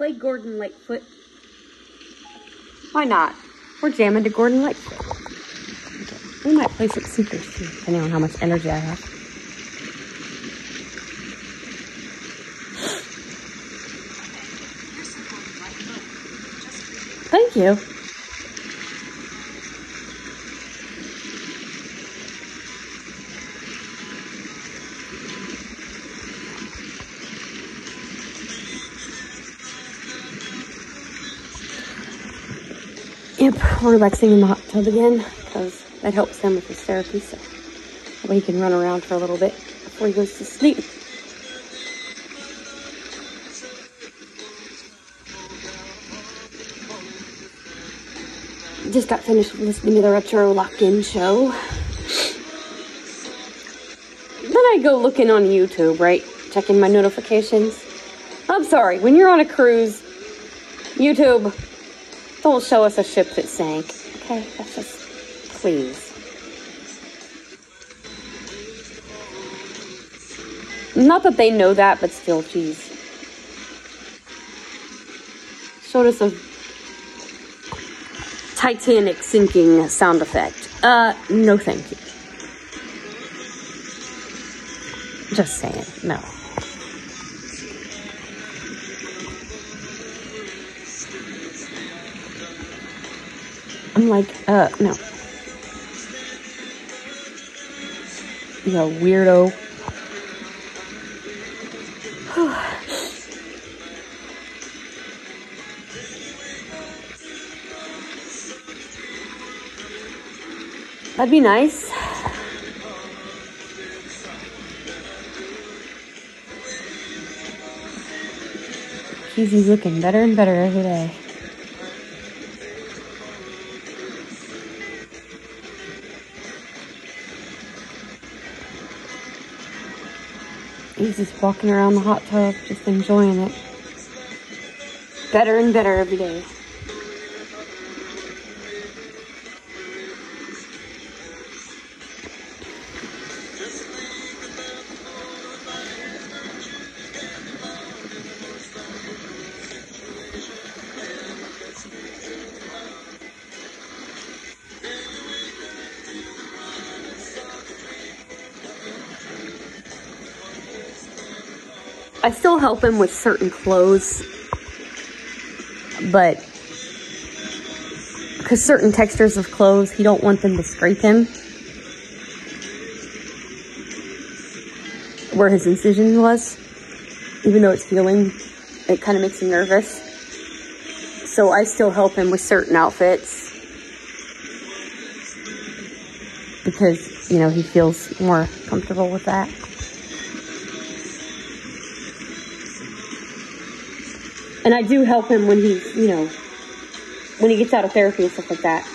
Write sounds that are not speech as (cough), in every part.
play Gordon Lightfoot? Why not? We're jamming to Gordon Lightfoot. Okay. We might play some Seekers too, depending on how much energy I have. Thank you. Yep, we're relaxing in the hot tub again because that helps him with his therapy. So that way he can run around for a little bit before he goes to sleep. Just got finished listening to the Retro Lock In show. Then I go looking on YouTube, right? Checking my notifications. I'm sorry, when you're on a cruise, YouTube, don't show us a ship that sank. Okay, that's just, please. Not that they know that, but still, geez. Showed us a Titanic sinking sound effect. Uh, no thank you. Just saying, no. Like, uh, no. You weirdo. (sighs) That'd be nice. He's looking better and better every day. He's just walking around the hot tub, just enjoying it. Better and better every day. I still help him with certain clothes, but because certain textures of clothes, he don't want them to scrape him. Where his incision was, even though it's healing, it kind of makes him nervous. So I still help him with certain outfits because, you know, he feels more comfortable with that. And I do help him when he's, you know, when he gets out of therapy and stuff like that.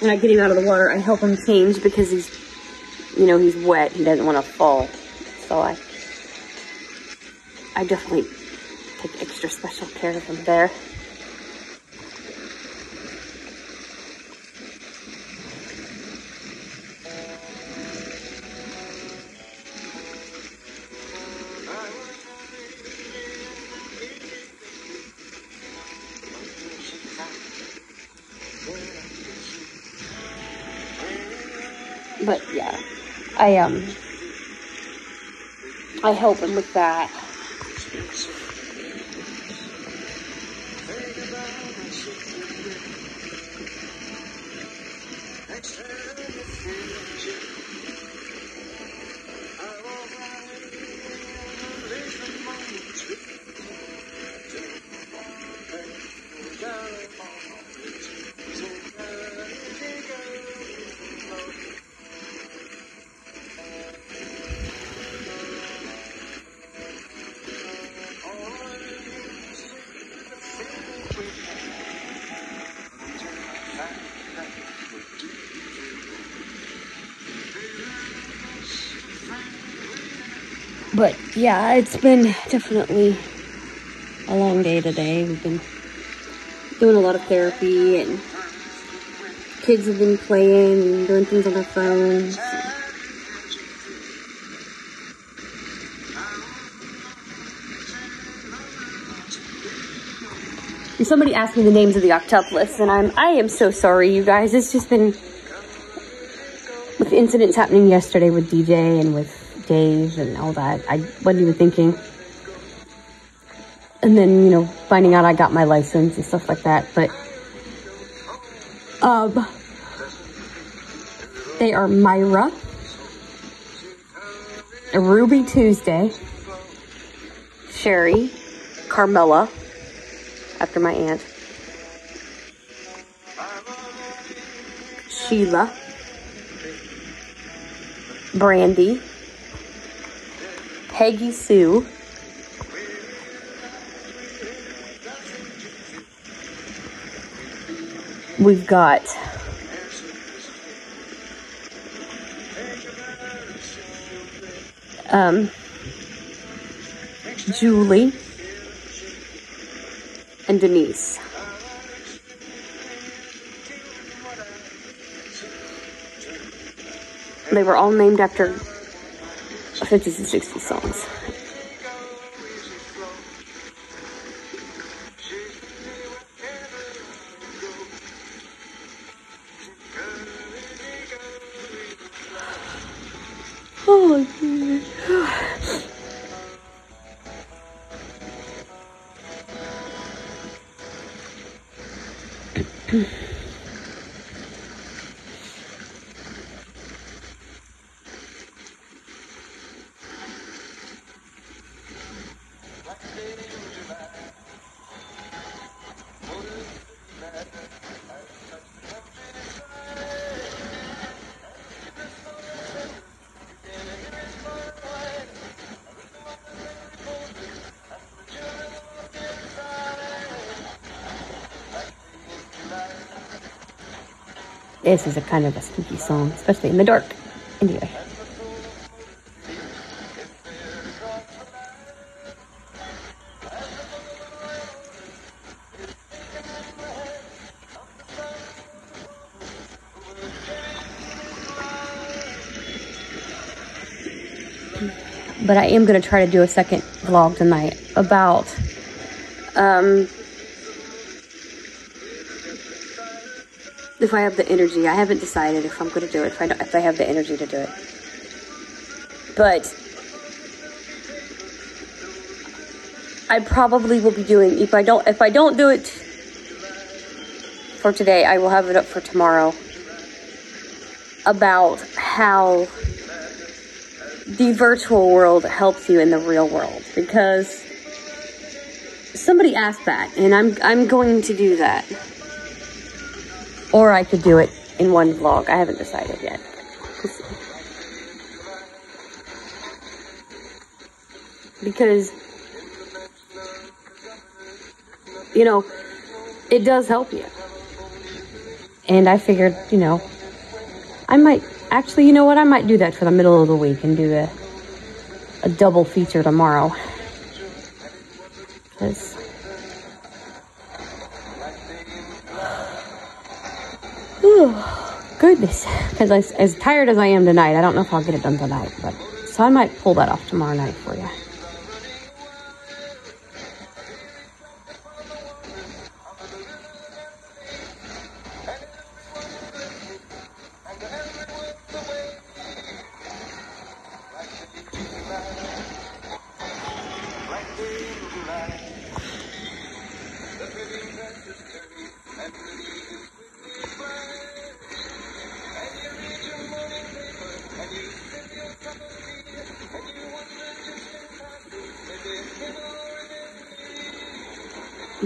When I get him out of the water, I help him change because he's, you know, he's wet. He doesn't want to fall. So I, I definitely take extra special care of him there. I um, I help him with that. But yeah, it's been definitely a long day today. We've been doing a lot of therapy and kids have been playing and doing things on their phones. somebody asked me the names of the octuplets, and I'm I am so sorry, you guys. It's just been with incidents happening yesterday with DJ and with Dave and all that. I wasn't even thinking. And then, you know, finding out I got my license and stuff like that. But um they are Myra, Ruby Tuesday, Sherry, Carmela, after my aunt, Sheila, Brandy, Peggy Sue, we've got um, Julie, and Denise. They were all named after 50s and 60s songs. Oh, (sighs) (clears throat) This is a kind of a spooky song, especially in the dark. Anyway. But I am going to try to do a second vlog tonight about um, if I have the energy. I haven't decided if I'm going to do it, if I, if I have the energy to do it. But I probably will be doing if I don't if I don't do it for today, I will have it up for tomorrow about how the virtual world helps you in the real world because somebody asked that and I'm I'm going to do that. Or I could do it in one vlog. I haven't decided yet. Because, you know, it does help you. And I figured, you know, I might, actually, you know what? I might do that for the middle of the week and do a, a double feature tomorrow. Because (sighs) goodness. Because as, as tired as I am tonight, I don't know if I'll get it done tonight. But So I might pull that off tomorrow night for you.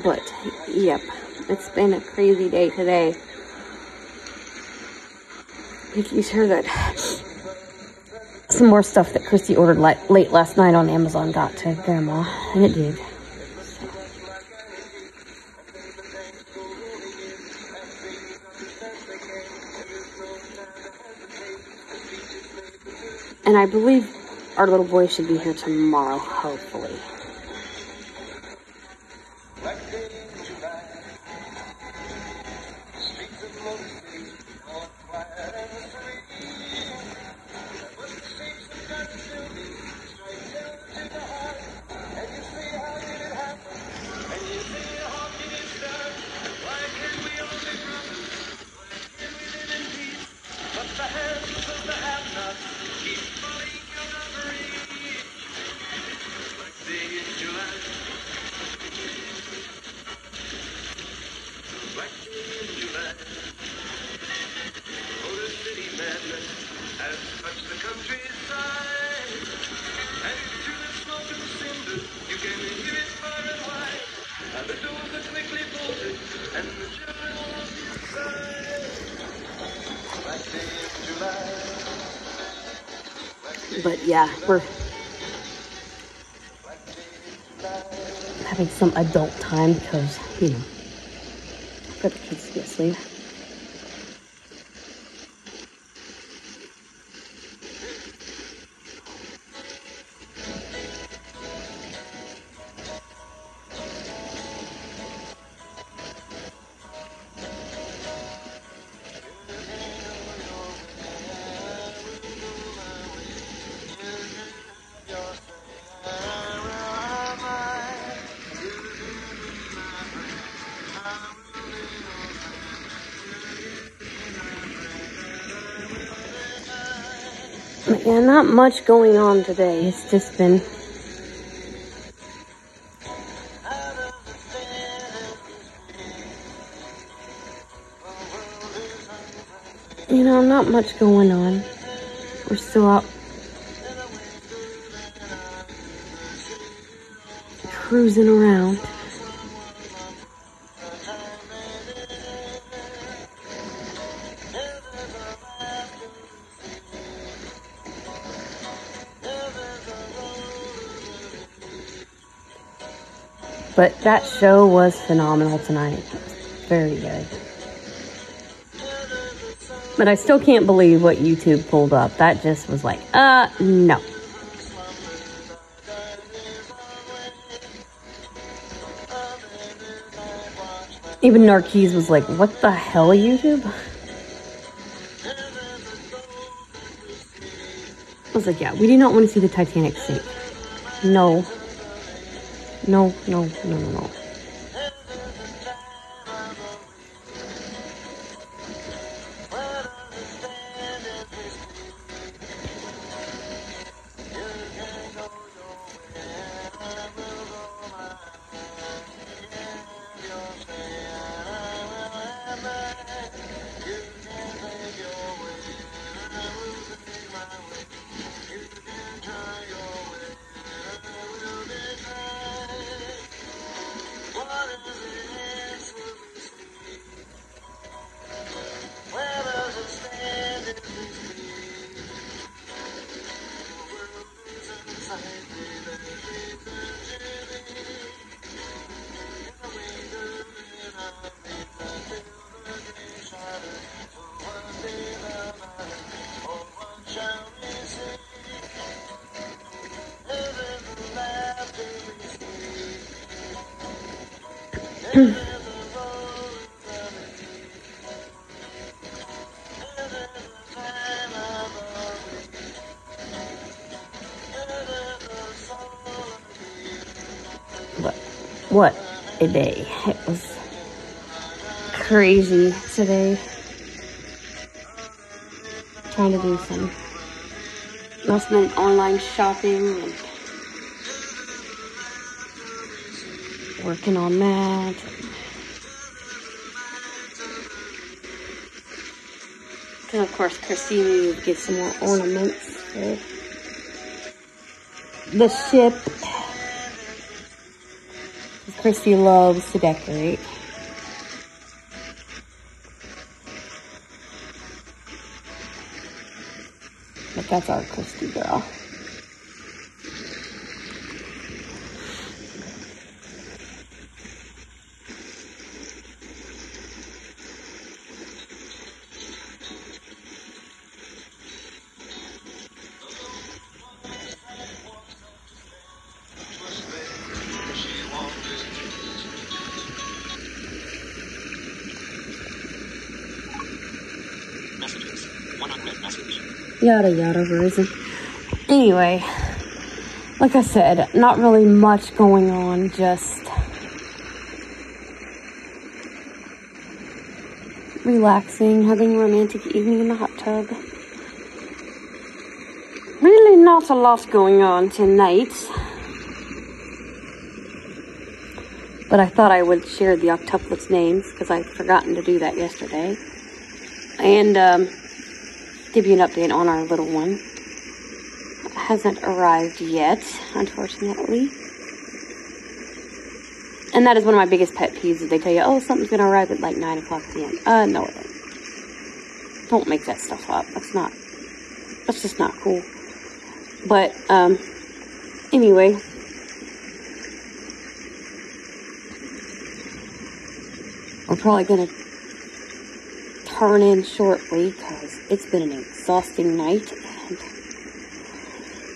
But, yep, it's been a crazy day today. Making sure that some more stuff that Christy ordered late last night on Amazon got to Grandma, and it did. And I believe our little boy should be here tomorrow, hopefully. Yeah, we're having some adult time because, you know, got the kids to be asleep. Yeah, not much going on today. It's just been you know, not much going on. We're still out cruising around. But that show was phenomenal tonight. Very good. But I still can't believe what YouTube pulled up. That just was like, uh, no. Even Narquise was like, what the hell, YouTube? I was like, yeah, we do not want to see the Titanic sink. No. No, no, no, no, no. It was crazy today. Trying to do some last minute online shopping and working on that. And of course, Christine would get some more ornaments for the ship. Christy loves to decorate. But that's our Christy girl. Yada yada Verizon. Anyway, like I said, not really much going on, just relaxing, having a romantic evening in the hot tub. Really not a lot going on tonight. But I thought I would share the octuplets names because I'd forgotten to do that yesterday. And um, give you an update on our little one. It hasn't arrived yet, unfortunately. And that is one of my biggest pet peeves that they tell you, oh, something's going to arrive at like 9 o'clock p.m. Uh, no, it ain't. Don't make that stuff up. That's not, that's just not cool. But, um, anyway, we're probably going to turn in shortly because it's been an exhausting night. And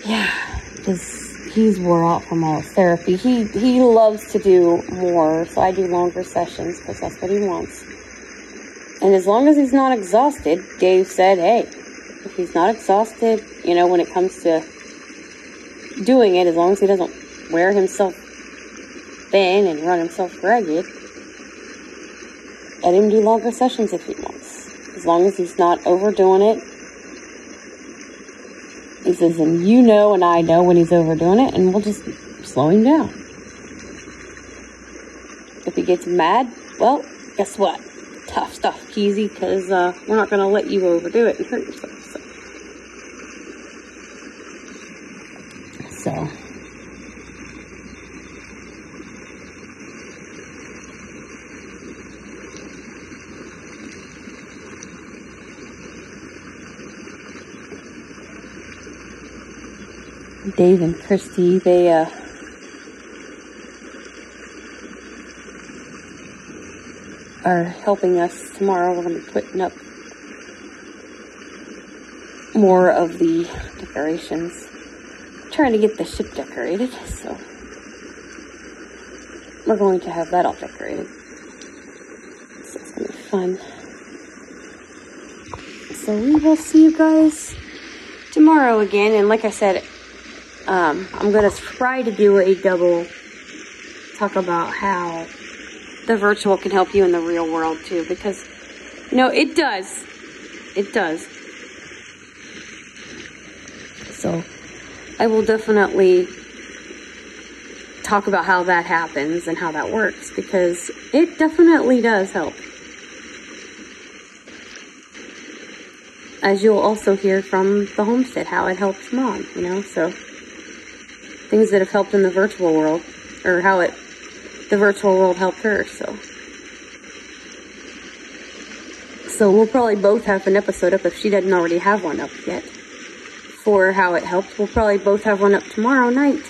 yeah, because he's wore out from all his therapy. He he loves to do more, so I do longer sessions because that's what he wants. And as long as he's not exhausted, Dave said, "Hey, if he's not exhausted, you know, when it comes to doing it, as long as he doesn't wear himself thin and run himself ragged, let him do longer sessions if he wants. As long as he's not overdoing it he says, and you know and I know when he's overdoing it, and we'll just slow him down. If he gets mad, well, guess what? Tough stuff, Keezy, because uh, we're not going to let you overdo it and hurt yourself. So. so. Dave and Christy, they uh, are helping us tomorrow. We're going to be putting up more of the decorations. I'm trying to get the ship decorated, so we're going to have that all decorated. So it's going to be fun. So we will see you guys tomorrow again. And like I said, um, I'm going to try to do a double talk about how the virtual can help you in the real world too, because, you know, it does. It does. So, I will definitely talk about how that happens and how that works because it definitely does help. As you'll also hear from the homestead, how it helps mom, you know, so things that have helped in the virtual world, or how it, the virtual world helped her, so. So we'll probably both have an episode up if she doesn't already have one up yet. For how it helped. We'll probably both have one up tomorrow night.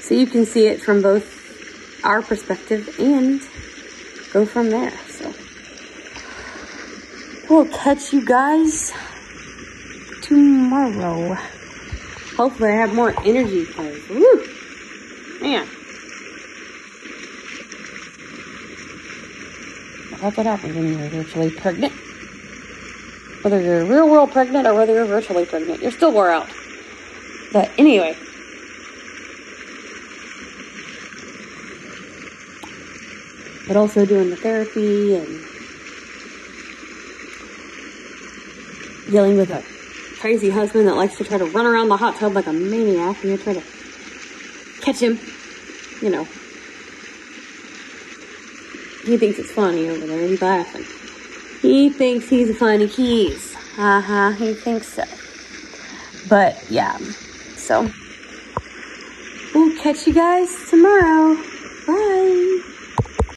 So you can see it from both our perspective and go from there. So we'll catch you guys tomorrow. Hopefully I have more energy because, woo, man. That's what happens when you're virtually pregnant. Whether you're real world pregnant or whether you're virtually pregnant, you're still wore out. But anyway. But also doing the therapy and dealing with it crazy husband that likes to try to run around the hot tub like a maniac and you try to catch him. You know. He thinks it's funny over there. He's laughing. He thinks he's a funny keys. Uh huh. He thinks so. But yeah. So we'll catch you guys tomorrow.